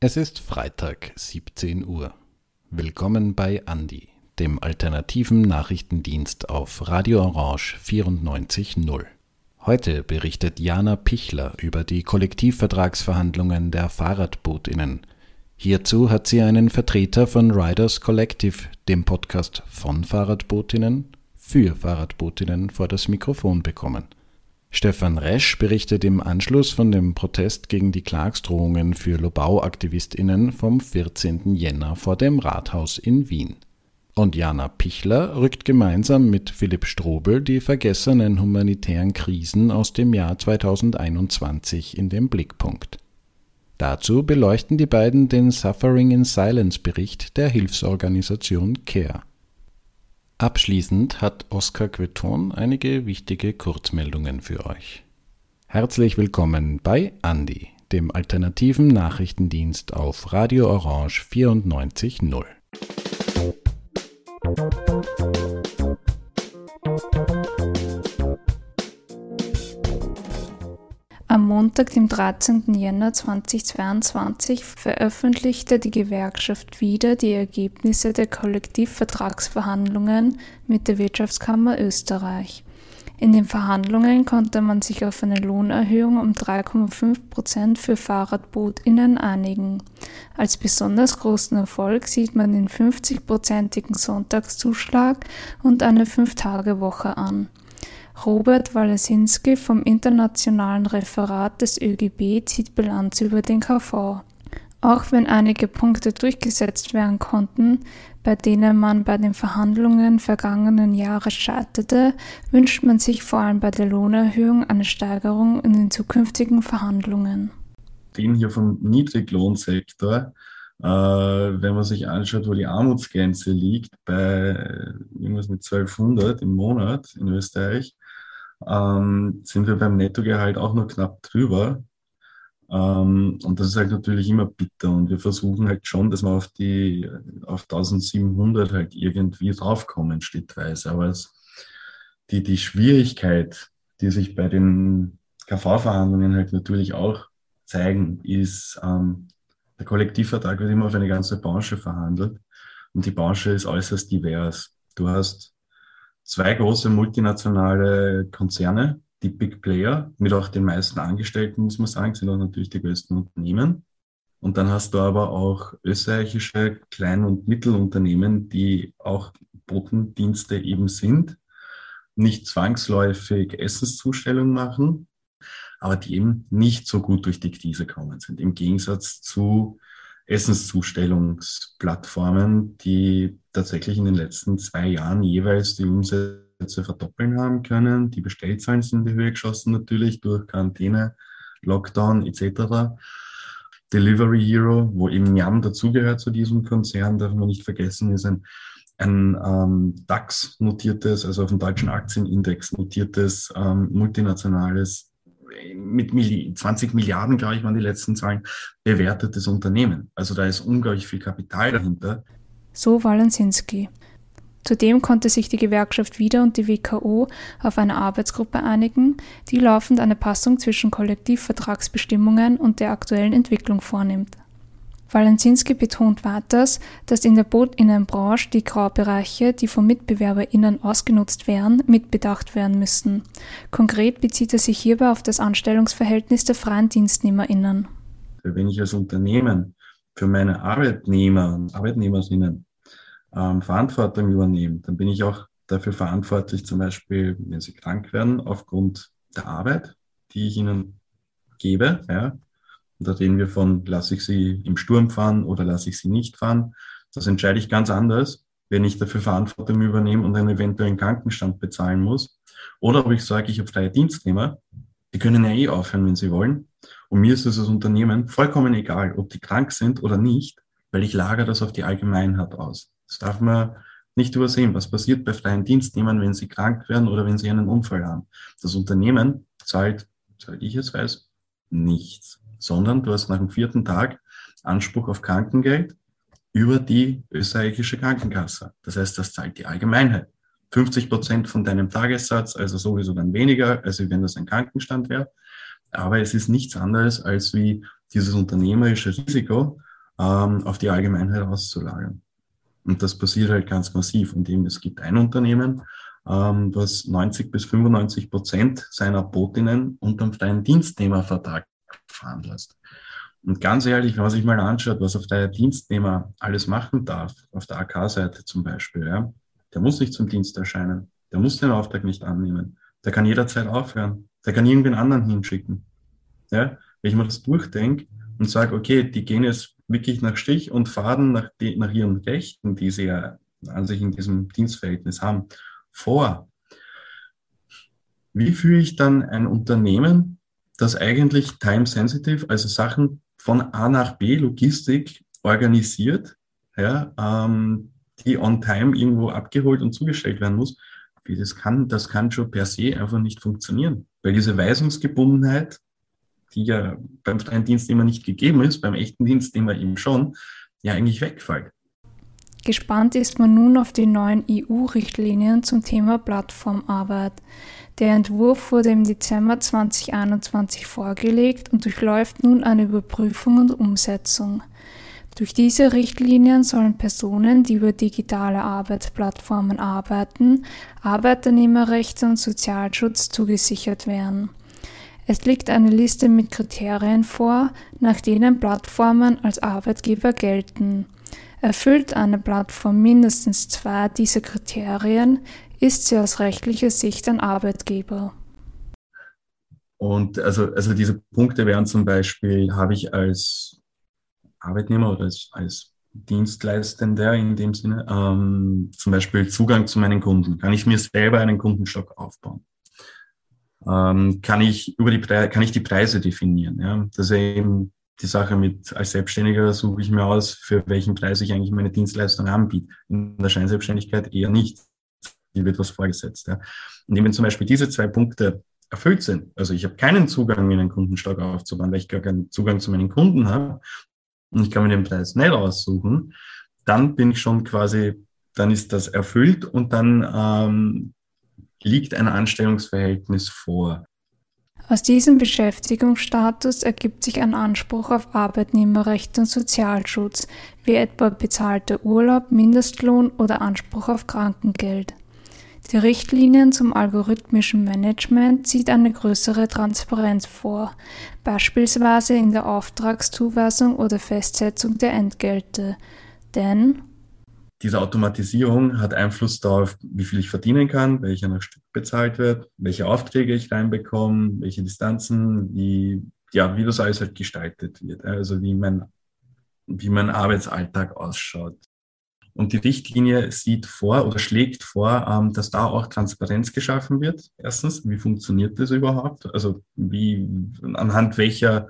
Es ist Freitag, 17 Uhr. Willkommen bei Andi, dem alternativen Nachrichtendienst auf Radio Orange 94.0. Heute berichtet Jana Pichler über die Kollektivvertragsverhandlungen der Fahrradbootinnen. Hierzu hat sie einen Vertreter von Riders Collective, dem Podcast von Fahrradbootinnen, für Fahrradbootinnen vor das Mikrofon bekommen. Stefan Resch berichtet im Anschluss von dem Protest gegen die Klagsdrohungen für Lobau-AktivistInnen vom 14. Jänner vor dem Rathaus in Wien. Und Jana Pichler rückt gemeinsam mit Philipp Strobel die vergessenen humanitären Krisen aus dem Jahr 2021 in den Blickpunkt. Dazu beleuchten die beiden den Suffering in Silence Bericht der Hilfsorganisation CARE. Abschließend hat Oskar Queton einige wichtige Kurzmeldungen für euch. Herzlich willkommen bei Andi, dem alternativen Nachrichtendienst auf Radio Orange 94.0. Am Montag, dem 13. Jänner 2022, veröffentlichte die Gewerkschaft wieder die Ergebnisse der Kollektivvertragsverhandlungen mit der Wirtschaftskammer Österreich. In den Verhandlungen konnte man sich auf eine Lohnerhöhung um 3,5 Prozent für FahrradbootInnen einigen. Als besonders großen Erfolg sieht man den 50-prozentigen Sonntagszuschlag und eine Fünf-Tage-Woche an. Robert Walesinski vom Internationalen Referat des ÖGB zieht Bilanz über den KV. Auch wenn einige Punkte durchgesetzt werden konnten, bei denen man bei den Verhandlungen vergangenen Jahres scheiterte, wünscht man sich vor allem bei der Lohnerhöhung eine Steigerung in den zukünftigen Verhandlungen. Den hier vom Niedriglohnsektor, äh, wenn man sich anschaut, wo die Armutsgrenze liegt, bei irgendwas mit 1200 im Monat in Österreich, ähm, sind wir beim Nettogehalt auch nur knapp drüber. Ähm, und das ist halt natürlich immer bitter. Und wir versuchen halt schon, dass wir auf die, auf 1700 halt irgendwie draufkommen, schrittweise. Aber es, die, die Schwierigkeit, die sich bei den KV-Verhandlungen halt natürlich auch zeigen, ist, ähm, der Kollektivvertrag wird immer auf eine ganze Branche verhandelt. Und die Branche ist äußerst divers. Du hast zwei große multinationale Konzerne, die Big Player, mit auch den meisten Angestellten, muss man sagen, sind auch natürlich die größten Unternehmen. Und dann hast du aber auch österreichische Klein- und Mittelunternehmen, die auch Botendienste eben sind, nicht zwangsläufig Essenszustellung machen, aber die eben nicht so gut durch die Krise kommen sind. Im Gegensatz zu Essenszustellungsplattformen, die tatsächlich in den letzten zwei Jahren jeweils die Umsätze verdoppeln haben können. Die Bestellzahlen sind in die Höhe geschossen natürlich durch Quarantäne, Lockdown etc. Delivery Hero, wo eben Yam dazugehört zu diesem Konzern, darf man nicht vergessen, ist ein, ein ähm, DAX-notiertes, also auf dem deutschen Aktienindex notiertes ähm, multinationales mit 20 Milliarden, glaube ich, waren die letzten Zahlen, bewertetes Unternehmen. Also da ist unglaublich viel Kapital dahinter. So Walensinski. Zudem konnte sich die Gewerkschaft wieder und die WKO auf eine Arbeitsgruppe einigen, die laufend eine Passung zwischen Kollektivvertragsbestimmungen und der aktuellen Entwicklung vornimmt. Walenzinski betont weiters, dass in der Bootinnenbranche die Graubereiche, die von MitbewerberInnen ausgenutzt werden, mitbedacht werden müssen. Konkret bezieht er sich hierbei auf das Anstellungsverhältnis der freien DienstnehmerInnen. Wenn ich als Unternehmen für meine Arbeitnehmer und Arbeitnehmerinnen ähm, Verantwortung übernehme, dann bin ich auch dafür verantwortlich, zum Beispiel, wenn sie krank werden, aufgrund der Arbeit, die ich ihnen gebe, ja, da reden wir von, lasse ich sie im Sturm fahren oder lasse ich sie nicht fahren. Das entscheide ich ganz anders, wenn ich dafür Verantwortung übernehme und einen eventuellen Krankenstand bezahlen muss. Oder ob ich sage, ich habe freie Dienstnehmer, die können ja eh aufhören, wenn sie wollen. Und mir ist es als Unternehmen vollkommen egal, ob die krank sind oder nicht, weil ich lagere das auf die Allgemeinheit aus. Das darf man nicht übersehen. Was passiert bei freien Dienstnehmern, wenn sie krank werden oder wenn sie einen Unfall haben? Das Unternehmen zahlt, soweit ich es weiß, nichts sondern du hast nach dem vierten Tag Anspruch auf Krankengeld über die österreichische Krankenkasse. Das heißt, das zahlt die Allgemeinheit. 50 Prozent von deinem Tagessatz, also sowieso dann weniger, als wenn das ein Krankenstand wäre. Aber es ist nichts anderes, als wie dieses unternehmerische Risiko ähm, auf die Allgemeinheit auszulagern. Und das passiert halt ganz massiv, indem es gibt ein Unternehmen, ähm, was 90 bis 95 Prozent seiner Botinnen unterm freien Dienstnehmervertrag fahren lässt. Und ganz ehrlich, wenn man sich mal anschaut, was auf der Dienstnehmer alles machen darf, auf der AK-Seite zum Beispiel, ja, der muss nicht zum Dienst erscheinen, der muss den Auftrag nicht annehmen, der kann jederzeit aufhören, der kann irgendwen anderen hinschicken. Ja, wenn ich mir das durchdenke und sage, okay, die gehen jetzt wirklich nach Stich und Faden nach, die, nach ihren Rechten, die sie ja an sich in diesem Dienstverhältnis haben, vor. Wie führe ich dann ein Unternehmen, das eigentlich time-sensitive, also Sachen von A nach B, Logistik, organisiert, ja, ähm, die on time irgendwo abgeholt und zugestellt werden muss, das kann, das kann schon per se einfach nicht funktionieren. Weil diese Weisungsgebundenheit, die ja beim freien Dienst immer nicht gegeben ist, beim echten Dienst immer eben schon, ja eigentlich wegfällt. Gespannt ist man nun auf die neuen EU-Richtlinien zum Thema Plattformarbeit. Der Entwurf wurde im Dezember 2021 vorgelegt und durchläuft nun eine Überprüfung und Umsetzung. Durch diese Richtlinien sollen Personen, die über digitale Arbeitsplattformen arbeiten, Arbeitnehmerrechte und Sozialschutz zugesichert werden. Es liegt eine Liste mit Kriterien vor, nach denen Plattformen als Arbeitgeber gelten. Erfüllt eine Plattform mindestens zwei dieser Kriterien, ist sie aus rechtlicher Sicht ein Arbeitgeber. Und also, also diese Punkte wären zum Beispiel, habe ich als Arbeitnehmer oder als, als Dienstleistender in dem Sinne ähm, zum Beispiel Zugang zu meinen Kunden? Kann ich mir selber einen Kundenstock aufbauen? Ähm, kann ich über die Pre kann ich die Preise definieren? Ja? Das ist eben die Sache mit, als Selbstständiger suche ich mir aus, für welchen Preis ich eigentlich meine Dienstleistung anbiete. In der Scheinselbstständigkeit eher nicht. Hier wird was vorgesetzt. Ja. Und wenn zum Beispiel diese zwei Punkte erfüllt sind, also ich habe keinen Zugang, in einen Kundenstock aufzubauen, weil ich gar keinen Zugang zu meinen Kunden habe und ich kann mir den Preis nicht aussuchen, dann bin ich schon quasi, dann ist das erfüllt und dann ähm, liegt ein Anstellungsverhältnis vor. Aus diesem Beschäftigungsstatus ergibt sich ein Anspruch auf Arbeitnehmerrechte und Sozialschutz, wie etwa bezahlter Urlaub, Mindestlohn oder Anspruch auf Krankengeld. Die Richtlinien zum algorithmischen Management sieht eine größere Transparenz vor, beispielsweise in der Auftragszuweisung oder Festsetzung der Entgelte. Denn diese Automatisierung hat Einfluss darauf, wie viel ich verdienen kann, welcher nach Stück bezahlt wird, welche Aufträge ich reinbekomme, welche Distanzen, wie, ja, wie das alles halt gestaltet wird. Also wie mein, wie mein Arbeitsalltag ausschaut. Und die Richtlinie sieht vor oder schlägt vor, ähm, dass da auch Transparenz geschaffen wird. Erstens, wie funktioniert das überhaupt? Also wie, anhand welcher,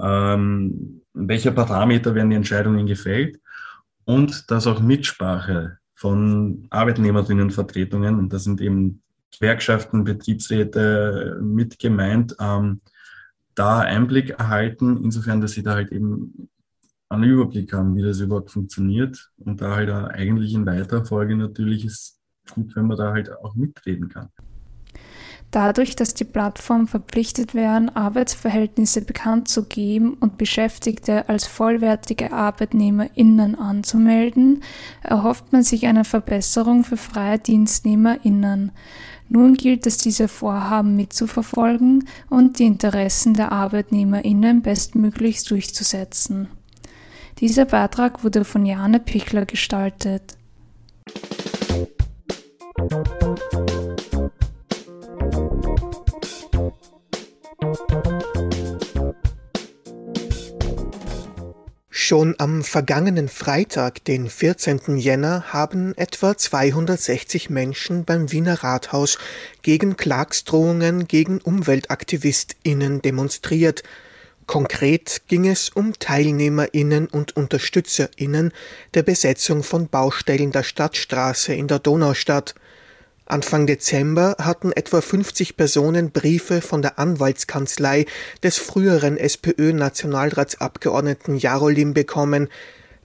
ähm, welcher Parameter werden die Entscheidungen gefällt? und dass auch Mitsprache von Arbeitnehmerinnenvertretungen, und das sind eben Gewerkschaften, Betriebsräte mit gemeint, ähm, da Einblick erhalten, insofern, dass sie da halt eben einen Überblick haben, wie das überhaupt funktioniert und da halt eigentlich in weiterer Folge natürlich ist gut, wenn man da halt auch mitreden kann. Dadurch, dass die Plattformen verpflichtet wären, Arbeitsverhältnisse bekannt zu geben und Beschäftigte als vollwertige ArbeitnehmerInnen anzumelden, erhofft man sich eine Verbesserung für freie DienstnehmerInnen. Nun gilt es, diese Vorhaben mitzuverfolgen und die Interessen der ArbeitnehmerInnen bestmöglichst durchzusetzen. Dieser Beitrag wurde von Jane Pichler gestaltet. Schon am vergangenen Freitag, den 14. Jänner, haben etwa 260 Menschen beim Wiener Rathaus gegen Klagsdrohungen gegen UmweltaktivistInnen demonstriert. Konkret ging es um TeilnehmerInnen und UnterstützerInnen der Besetzung von Baustellen der Stadtstraße in der Donaustadt. Anfang Dezember hatten etwa 50 Personen Briefe von der Anwaltskanzlei des früheren SPÖ-Nationalratsabgeordneten Jarolim bekommen.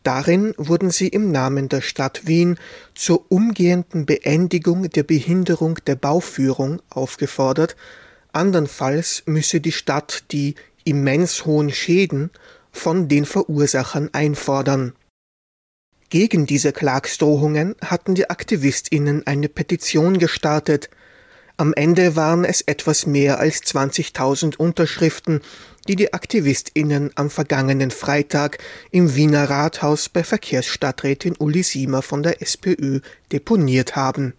Darin wurden sie im Namen der Stadt Wien zur umgehenden Beendigung der Behinderung der Bauführung aufgefordert, andernfalls müsse die Stadt die immens hohen Schäden von den Verursachern einfordern. Gegen diese Klagsdrohungen hatten die Aktivistinnen eine Petition gestartet. Am Ende waren es etwas mehr als 20.000 Unterschriften, die die Aktivistinnen am vergangenen Freitag im Wiener Rathaus bei Verkehrsstadträtin Uli Siemer von der SPÖ deponiert haben.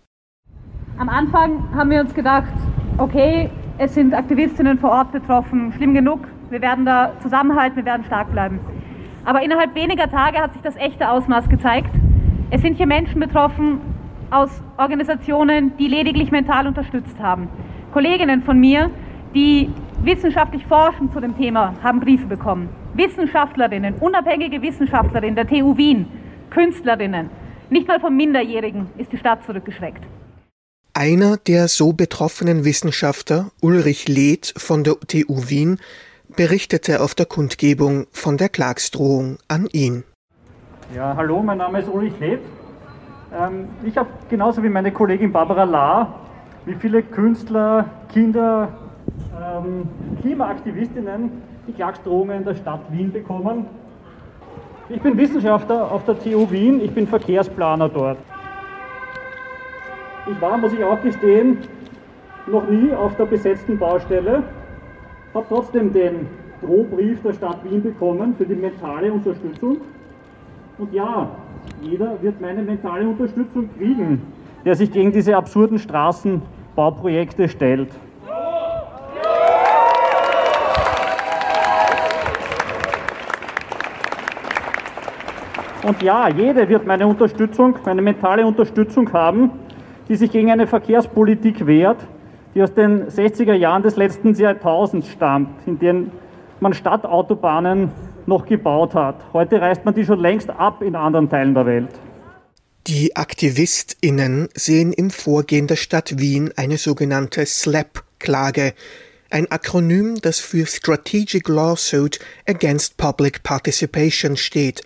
Am Anfang haben wir uns gedacht, okay, es sind Aktivistinnen vor Ort betroffen, schlimm genug, wir werden da zusammenhalten, wir werden stark bleiben. Aber innerhalb weniger Tage hat sich das echte Ausmaß gezeigt. Es sind hier Menschen betroffen aus Organisationen, die lediglich mental unterstützt haben. Kolleginnen von mir, die wissenschaftlich forschen zu dem Thema, haben Briefe bekommen. Wissenschaftlerinnen, unabhängige Wissenschaftlerinnen der TU Wien, Künstlerinnen. Nicht mal von Minderjährigen ist die Stadt zurückgeschreckt. Einer der so betroffenen Wissenschaftler, Ulrich Leth von der TU Wien, berichtete auf der Kundgebung von der Klagsdrohung an ihn. Ja, hallo, mein Name ist Ulrich Leth. Ähm, ich habe genauso wie meine Kollegin Barbara Lahr, wie viele Künstler, Kinder, ähm, Klimaaktivistinnen die Klagsdrohungen der Stadt Wien bekommen. Ich bin Wissenschaftler auf der TU Wien, ich bin Verkehrsplaner dort. Ich war, muss ich auch gestehen, noch nie auf der besetzten Baustelle habe trotzdem den Drohbrief der Stadt Wien bekommen für die mentale Unterstützung. Und ja, jeder wird meine mentale Unterstützung kriegen, der sich gegen diese absurden Straßenbauprojekte stellt. Und ja, jede wird meine Unterstützung, meine mentale Unterstützung haben, die sich gegen eine Verkehrspolitik wehrt, die aus den 60er Jahren des letzten Jahrtausends stammt, in denen man Stadtautobahnen noch gebaut hat. Heute reißt man die schon längst ab in anderen Teilen der Welt. Die AktivistInnen sehen im Vorgehen der Stadt Wien eine sogenannte SLAP-Klage, ein Akronym, das für Strategic Lawsuit Against Public Participation steht.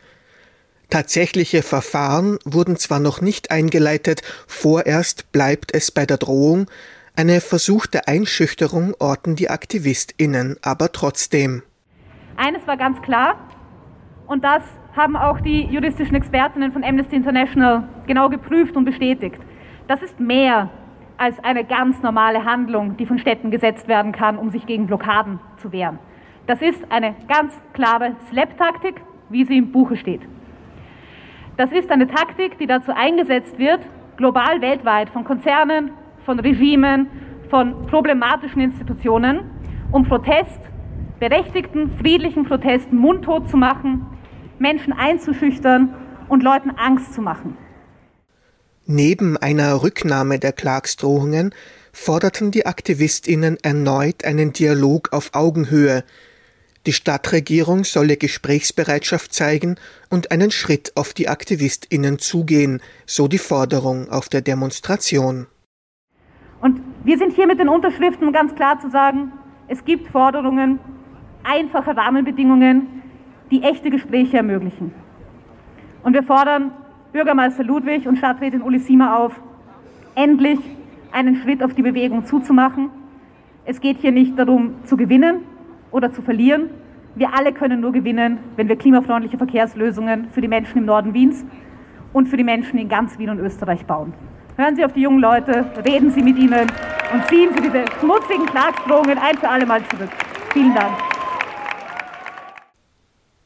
Tatsächliche Verfahren wurden zwar noch nicht eingeleitet, vorerst bleibt es bei der Drohung, eine versuchte Einschüchterung orten die AktivistInnen aber trotzdem. Eines war ganz klar, und das haben auch die juristischen Expertinnen von Amnesty International genau geprüft und bestätigt. Das ist mehr als eine ganz normale Handlung, die von Städten gesetzt werden kann, um sich gegen Blockaden zu wehren. Das ist eine ganz klare Slap-Taktik, wie sie im Buche steht. Das ist eine Taktik, die dazu eingesetzt wird, global weltweit von Konzernen, von Regimen, von problematischen Institutionen, um Protest, berechtigten, friedlichen Protesten mundtot zu machen, Menschen einzuschüchtern und Leuten Angst zu machen. Neben einer Rücknahme der Klagsdrohungen forderten die Aktivistinnen erneut einen Dialog auf Augenhöhe. Die Stadtregierung solle Gesprächsbereitschaft zeigen und einen Schritt auf die Aktivistinnen zugehen, so die Forderung auf der Demonstration. Und wir sind hier mit den Unterschriften, um ganz klar zu sagen, es gibt Forderungen, einfache Rahmenbedingungen, die echte Gespräche ermöglichen. Und wir fordern Bürgermeister Ludwig und Stadträtin Uli Siemer auf, endlich einen Schritt auf die Bewegung zuzumachen. Es geht hier nicht darum, zu gewinnen oder zu verlieren. Wir alle können nur gewinnen, wenn wir klimafreundliche Verkehrslösungen für die Menschen im Norden Wiens und für die Menschen in ganz Wien und Österreich bauen. Hören Sie auf die jungen Leute, reden Sie mit ihnen und ziehen Sie diese schmutzigen Klagsdrohungen ein für alle Mal zurück. Vielen Dank.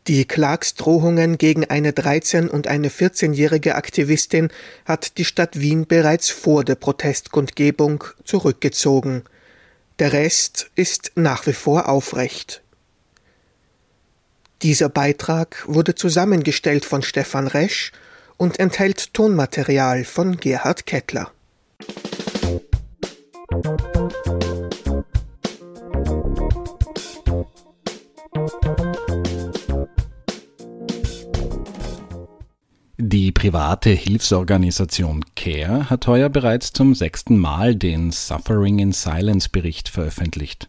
Die Klagsdrohungen gegen eine 13- und eine 14-jährige Aktivistin hat die Stadt Wien bereits vor der Protestkundgebung zurückgezogen. Der Rest ist nach wie vor aufrecht. Dieser Beitrag wurde zusammengestellt von Stefan Resch und enthält Tonmaterial von Gerhard Kettler. Die private Hilfsorganisation CARE hat heuer bereits zum sechsten Mal den Suffering in Silence Bericht veröffentlicht.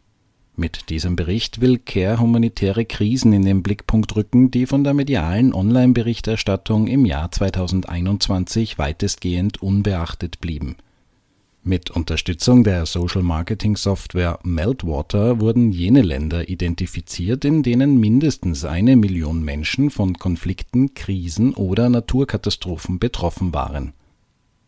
Mit diesem Bericht will CARE humanitäre Krisen in den Blickpunkt rücken, die von der medialen Online-Berichterstattung im Jahr 2021 weitestgehend unbeachtet blieben. Mit Unterstützung der Social Marketing Software Meltwater wurden jene Länder identifiziert, in denen mindestens eine Million Menschen von Konflikten, Krisen oder Naturkatastrophen betroffen waren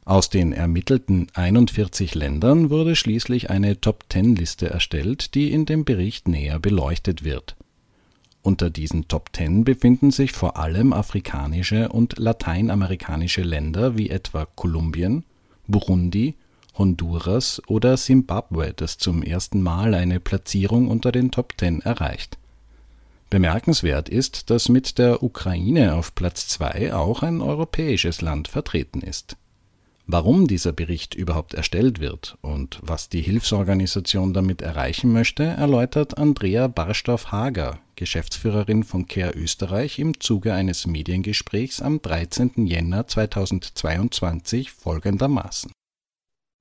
aus den ermittelten 41 Ländern wurde schließlich eine Top-10-Liste erstellt, die in dem Bericht näher beleuchtet wird. Unter diesen Top 10 befinden sich vor allem afrikanische und lateinamerikanische Länder wie etwa Kolumbien, Burundi, Honduras oder Simbabwe, das zum ersten Mal eine Platzierung unter den Top 10 erreicht. Bemerkenswert ist, dass mit der Ukraine auf Platz 2 auch ein europäisches Land vertreten ist Warum dieser Bericht überhaupt erstellt wird und was die Hilfsorganisation damit erreichen möchte, erläutert Andrea Barstoff-Hager, Geschäftsführerin von CARE Österreich, im Zuge eines Mediengesprächs am 13. Jänner 2022 folgendermaßen.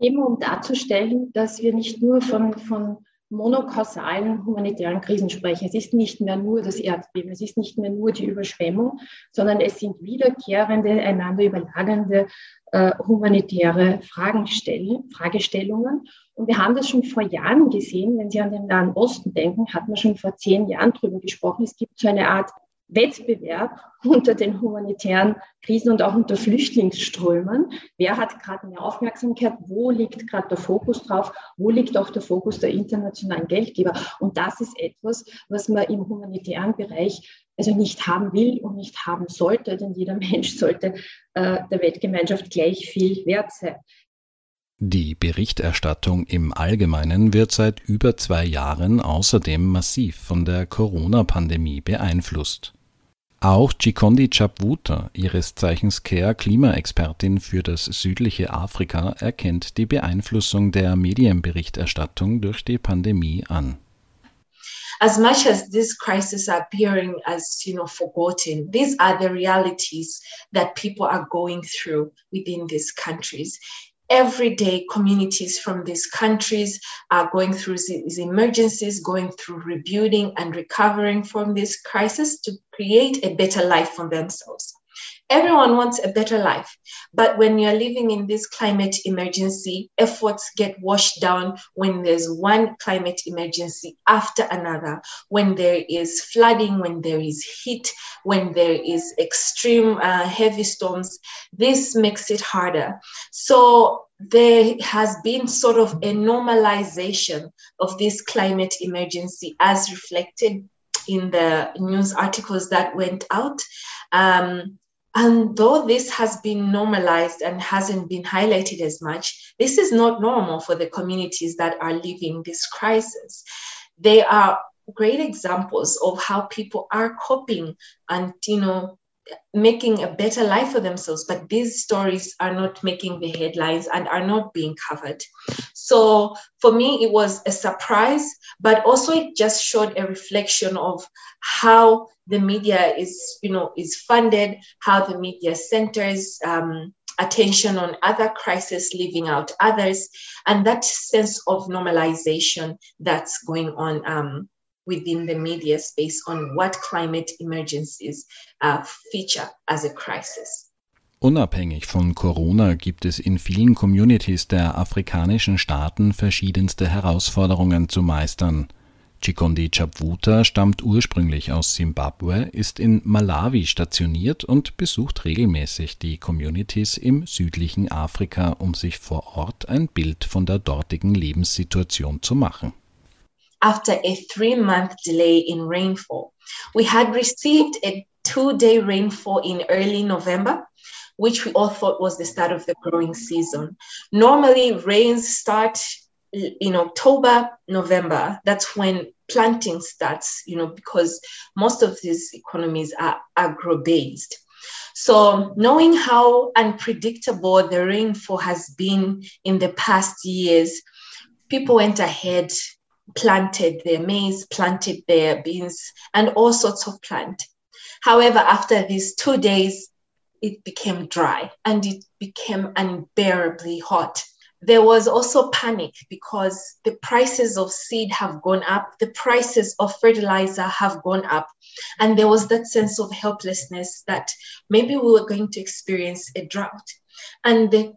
Eben um darzustellen, dass wir nicht nur von, von monokausalen humanitären Krisen sprechen. Es ist nicht mehr nur das Erdbeben, es ist nicht mehr nur die Überschwemmung, sondern es sind wiederkehrende, einander überlagernde äh, humanitäre Fragestellungen. Und wir haben das schon vor Jahren gesehen, wenn Sie an den Nahen Osten denken, hat man schon vor zehn Jahren drüber gesprochen. Es gibt so eine Art Wettbewerb unter den humanitären Krisen und auch unter Flüchtlingsströmen. Wer hat gerade mehr Aufmerksamkeit? Wo liegt gerade der Fokus drauf? Wo liegt auch der Fokus der internationalen Geldgeber? Und das ist etwas, was man im humanitären Bereich also nicht haben will und nicht haben sollte, denn jeder Mensch sollte äh, der Weltgemeinschaft gleich viel wert sein. Die Berichterstattung im Allgemeinen wird seit über zwei Jahren außerdem massiv von der Corona-Pandemie beeinflusst. Auch Chikondi Chapwuta, ihres Zeichens Care-Klimaexpertin für das südliche Afrika, erkennt die Beeinflussung der Medienberichterstattung durch die Pandemie an. As much as these crises appearing as you know forgotten, these are the realities that people are going through within these countries everyday communities from these countries are going through these emergencies, going through rebuilding and recovering from this crisis to create a better life for themselves. Everyone wants a better life. But when you're living in this climate emergency, efforts get washed down when there's one climate emergency after another, when there is flooding, when there is heat, when there is extreme uh, heavy storms. This makes it harder. So there has been sort of a normalization of this climate emergency as reflected in the news articles that went out. Um, and though this has been normalized and hasn't been highlighted as much, this is not normal for the communities that are living this crisis. They are great examples of how people are coping and you know making a better life for themselves but these stories are not making the headlines and are not being covered. So for me it was a surprise but also it just showed a reflection of how the media is you know is funded how the media centers um, attention on other crises leaving out others and that sense of normalization that's going on um, within the media space on what climate emergencies uh, feature as a crisis. Unabhängig von Corona gibt es in vielen Communities der afrikanischen Staaten verschiedenste Herausforderungen zu meistern. Chikondi Chapwuta stammt ursprünglich aus Simbabwe, ist in Malawi stationiert und besucht regelmäßig die Communities im südlichen Afrika, um sich vor Ort ein Bild von der dortigen Lebenssituation zu machen. After a three month delay in rainfall. We had received a two day rainfall in early November, which we all thought was the start of the growing season. Normally, rains start in October, November. That's when planting starts, you know, because most of these economies are agro based. So, knowing how unpredictable the rainfall has been in the past years, people went ahead planted their maize, planted their beans, and all sorts of plant. However, after these two days, it became dry and it became unbearably hot. there was also panic because the prices of seed have gone up, the prices of fertilizer have gone up, and there was that sense of helplessness that maybe we were going to experience a drought. And the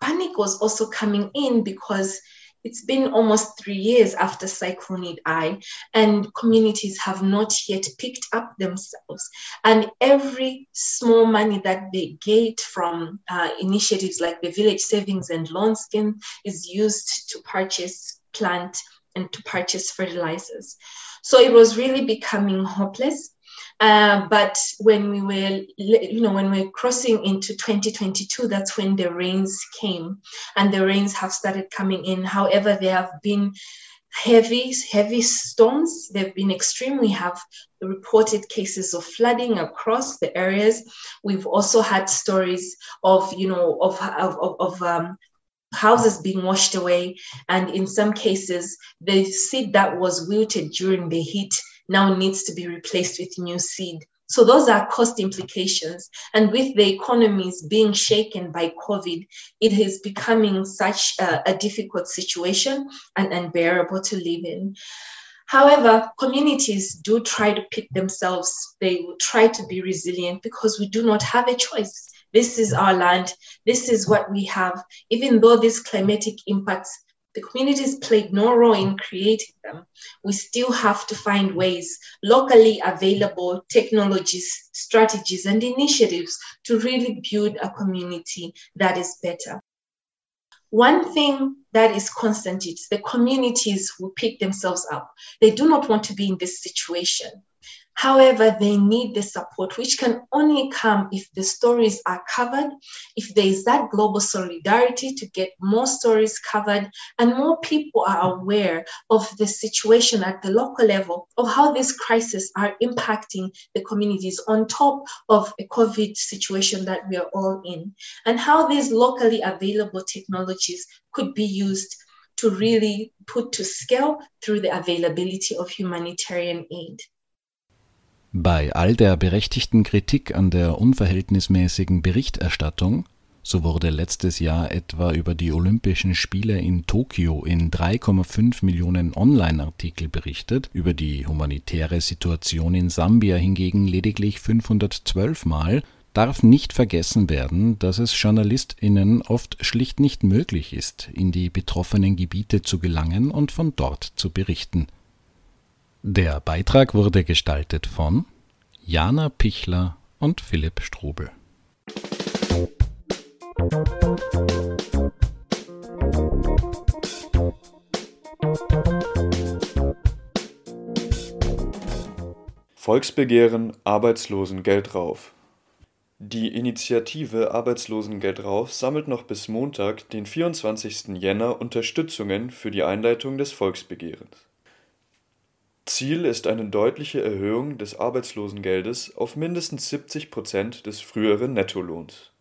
panic was also coming in because it's been almost three years after Cyclone I, and communities have not yet picked up themselves. And every small money that they get from uh, initiatives like the Village Savings and Loan Scheme is used to purchase plant and to purchase fertilizers. So it was really becoming hopeless. Uh, but when we were, you know, when we we're crossing into 2022, that's when the rains came, and the rains have started coming in. However, there have been heavy, heavy storms. They've been extreme. We have reported cases of flooding across the areas. We've also had stories of, you know, of of, of, of um, houses being washed away, and in some cases, the seed that was wilted during the heat now needs to be replaced with new seed. So those are cost implications. And with the economies being shaken by COVID, it is becoming such a, a difficult situation and unbearable to live in. However, communities do try to pick themselves. They will try to be resilient because we do not have a choice. This is our land. This is what we have. Even though these climatic impacts the communities played no role in creating them. We still have to find ways, locally available technologies, strategies, and initiatives to really build a community that is better. One thing that is constant is the communities will pick themselves up. They do not want to be in this situation. However, they need the support, which can only come if the stories are covered, if there is that global solidarity to get more stories covered, and more people are aware of the situation at the local level, of how these crises are impacting the communities on top of a COVID situation that we are all in, and how these locally available technologies could be used to really put to scale through the availability of humanitarian aid. Bei all der berechtigten Kritik an der unverhältnismäßigen Berichterstattung, so wurde letztes Jahr etwa über die Olympischen Spiele in Tokio in 3,5 Millionen Online-Artikel berichtet, über die humanitäre Situation in Sambia hingegen lediglich 512 Mal, darf nicht vergessen werden, dass es JournalistInnen oft schlicht nicht möglich ist, in die betroffenen Gebiete zu gelangen und von dort zu berichten. Der Beitrag wurde gestaltet von Jana Pichler und Philipp Strobel. Volksbegehren Arbeitslosengeld rauf. Die Initiative Arbeitslosengeld rauf sammelt noch bis Montag, den 24. Jänner, Unterstützungen für die Einleitung des Volksbegehrens. Ziel ist eine deutliche Erhöhung des Arbeitslosengeldes auf mindestens 70 Prozent des früheren Nettolohns.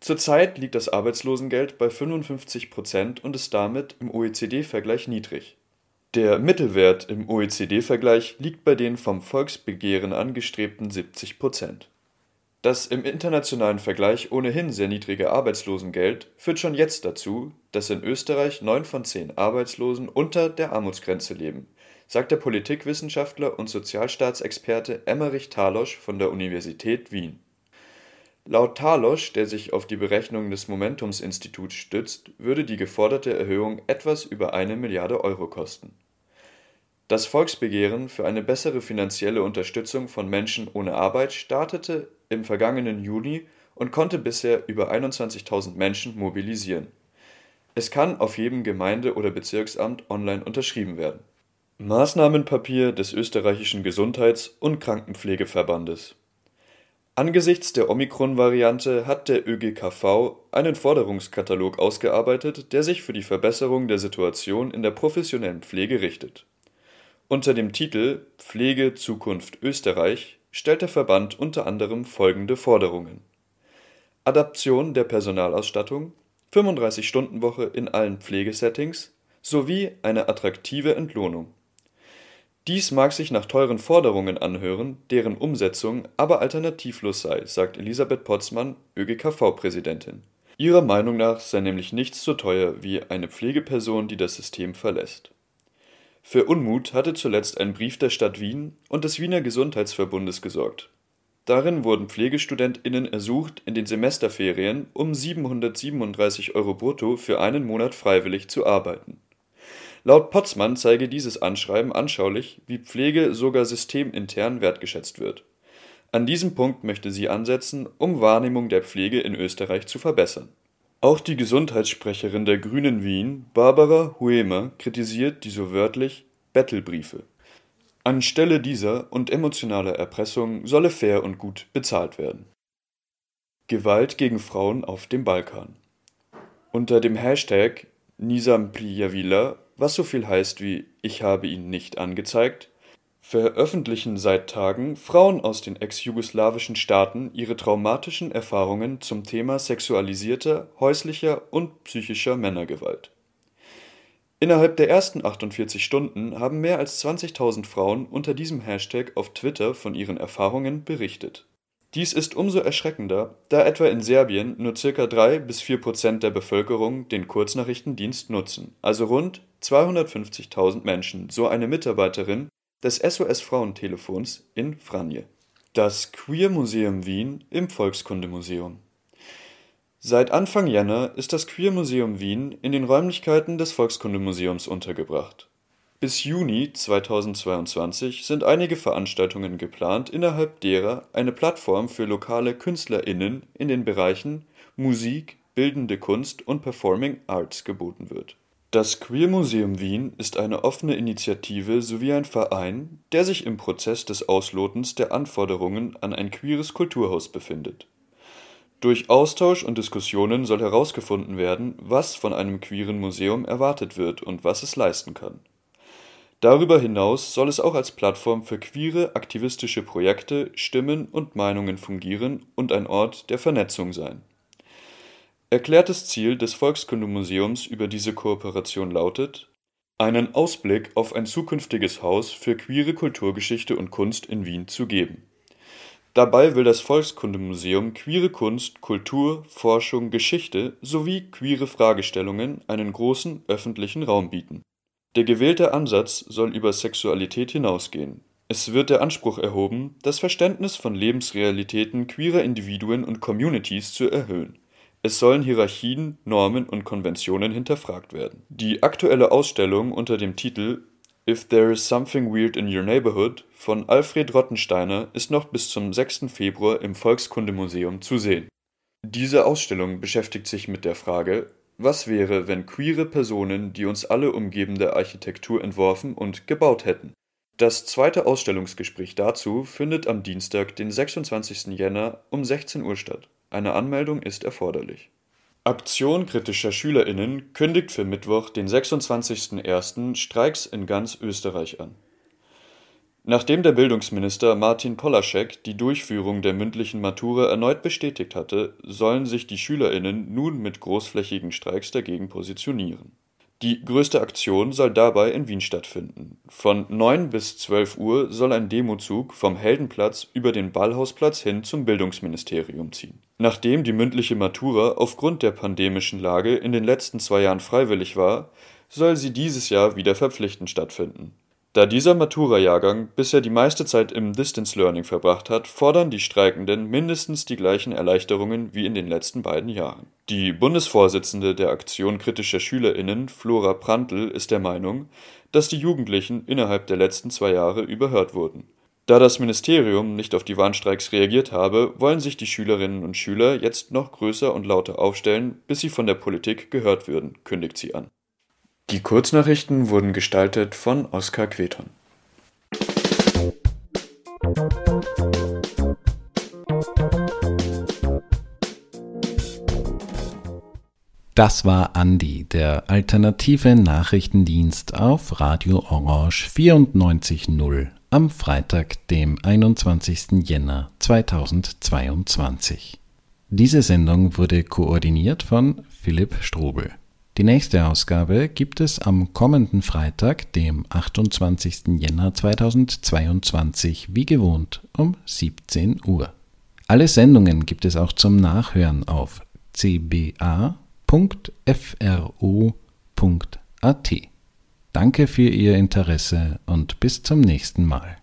Zurzeit liegt das Arbeitslosengeld bei 55 Prozent und ist damit im OECD-Vergleich niedrig. Der Mittelwert im OECD-Vergleich liegt bei den vom Volksbegehren angestrebten 70 Prozent. Das im internationalen Vergleich ohnehin sehr niedrige Arbeitslosengeld führt schon jetzt dazu, dass in Österreich neun von zehn Arbeitslosen unter der Armutsgrenze leben sagt der Politikwissenschaftler und Sozialstaatsexperte Emmerich Talosch von der Universität Wien. Laut Talosch, der sich auf die Berechnungen des Momentums-Instituts stützt, würde die geforderte Erhöhung etwas über eine Milliarde Euro kosten. Das Volksbegehren für eine bessere finanzielle Unterstützung von Menschen ohne Arbeit startete im vergangenen Juli und konnte bisher über 21.000 Menschen mobilisieren. Es kann auf jedem Gemeinde oder Bezirksamt online unterschrieben werden Maßnahmenpapier des Österreichischen Gesundheits und Krankenpflegeverbandes. Angesichts der Omikron-Variante hat der ÖGKV einen Forderungskatalog ausgearbeitet, der sich für die Verbesserung der Situation in der professionellen Pflege richtet. Unter dem Titel Pflege Zukunft Österreich stellt der Verband unter anderem folgende Forderungen: Adaption der Personalausstattung, 35-Stunden-Woche in allen Pflegesettings sowie eine attraktive Entlohnung dies mag sich nach teuren Forderungen anhören, deren Umsetzung aber alternativlos sei, sagt Elisabeth Potzmann, ÖGKV-Präsidentin. Ihrer Meinung nach sei nämlich nichts so teuer wie eine Pflegeperson, die das System verlässt. Für Unmut hatte zuletzt ein Brief der Stadt Wien und des Wiener Gesundheitsverbundes gesorgt. Darin wurden PflegestudentInnen ersucht, in den Semesterferien um 737 Euro brutto für einen Monat freiwillig zu arbeiten. Laut Potzmann zeige dieses Anschreiben anschaulich, wie Pflege sogar systemintern wertgeschätzt wird. An diesem Punkt möchte sie ansetzen, um Wahrnehmung der Pflege in Österreich zu verbessern. Auch die Gesundheitssprecherin der Grünen Wien, Barbara Huemer, kritisiert die so wörtlich Bettelbriefe Anstelle dieser und emotionaler Erpressung solle fair und gut bezahlt werden. Gewalt gegen Frauen auf dem Balkan. Unter dem Hashtag Nisam Prijavila, was so viel heißt wie Ich habe ihn nicht angezeigt, veröffentlichen seit Tagen Frauen aus den ex-jugoslawischen Staaten ihre traumatischen Erfahrungen zum Thema sexualisierter, häuslicher und psychischer Männergewalt Innerhalb der ersten 48 Stunden haben mehr als 20.000 Frauen unter diesem Hashtag auf Twitter von ihren Erfahrungen berichtet. Dies ist umso erschreckender, da etwa in Serbien nur ca. 3 bis 4 Prozent der Bevölkerung den Kurznachrichtendienst nutzen, also rund 250.000 Menschen, so eine Mitarbeiterin des SOS-Frauentelefons in Franje. Das Queer Museum Wien im Volkskundemuseum Seit Anfang Jänner ist das Queer-Museum Wien in den Räumlichkeiten des Volkskundemuseums untergebracht. Bis Juni 2022 sind einige Veranstaltungen geplant, innerhalb derer eine Plattform für lokale KünstlerInnen in den Bereichen Musik, Bildende Kunst und Performing Arts geboten wird. Das Queer Museum Wien ist eine offene Initiative sowie ein Verein, der sich im Prozess des Auslotens der Anforderungen an ein queeres Kulturhaus befindet durch Austausch und Diskussionen soll herausgefunden werden, was von einem queeren Museum erwartet wird und was es leisten kann. Darüber hinaus soll es auch als Plattform für queere aktivistische Projekte, Stimmen und Meinungen fungieren und ein Ort der Vernetzung sein. Erklärtes Ziel des Volkskundemuseums über diese Kooperation lautet, einen Ausblick auf ein zukünftiges Haus für queere Kulturgeschichte und Kunst in Wien zu geben Dabei will das Volkskundemuseum queere Kunst, Kultur, Forschung, Geschichte sowie queere Fragestellungen einen großen öffentlichen Raum bieten. Der gewählte Ansatz soll über Sexualität hinausgehen. Es wird der Anspruch erhoben, das Verständnis von Lebensrealitäten queerer Individuen und Communities zu erhöhen. Es sollen Hierarchien, Normen und Konventionen hinterfragt werden. Die aktuelle Ausstellung unter dem Titel If There Is Something Weird in Your Neighborhood von Alfred Rottensteiner ist noch bis zum 6. Februar im Volkskundemuseum zu sehen. Diese Ausstellung beschäftigt sich mit der Frage, was wäre, wenn queere Personen die uns alle umgebende Architektur entworfen und gebaut hätten. Das zweite Ausstellungsgespräch dazu findet am Dienstag, den 26. Jänner um 16 Uhr statt. Eine Anmeldung ist erforderlich Aktion kritischer SchülerInnen kündigt für Mittwoch, den 26.01. Streiks in ganz Österreich an. Nachdem der Bildungsminister Martin Polaschek die Durchführung der mündlichen Matura erneut bestätigt hatte, sollen sich die SchülerInnen nun mit großflächigen Streiks dagegen positionieren die größte Aktion soll dabei in Wien stattfinden. Von 9 bis 12 Uhr soll ein Demozug vom Heldenplatz über den Ballhausplatz hin zum Bildungsministerium ziehen. Nachdem die mündliche Matura aufgrund der pandemischen Lage in den letzten zwei Jahren freiwillig war, soll sie dieses Jahr wieder verpflichtend stattfinden da dieser Matura-Jahrgang bisher die meiste Zeit im Distance Learning verbracht hat, fordern die Streikenden mindestens die gleichen Erleichterungen wie in den letzten beiden Jahren. Die Bundesvorsitzende der Aktion kritischer SchülerInnen, Flora Prantl, ist der Meinung, dass die Jugendlichen innerhalb der letzten zwei Jahre überhört wurden. Da das Ministerium nicht auf die Warnstreiks reagiert habe, wollen sich die Schülerinnen und Schüler jetzt noch größer und lauter aufstellen, bis sie von der Politik gehört würden, kündigt sie an die Kurznachrichten wurden gestaltet von Oskar Queton. Das war Andi, der alternative Nachrichtendienst auf Radio Orange 94.0 am Freitag, dem 21. Jänner 2022. Diese Sendung wurde koordiniert von Philipp Strobel. Die nächste Ausgabe gibt es am kommenden Freitag, dem 28. Jänner 2022, wie gewohnt um 17 Uhr. Alle Sendungen gibt es auch zum Nachhören auf Danke für Ihr Interesse und bis zum nächsten Mal.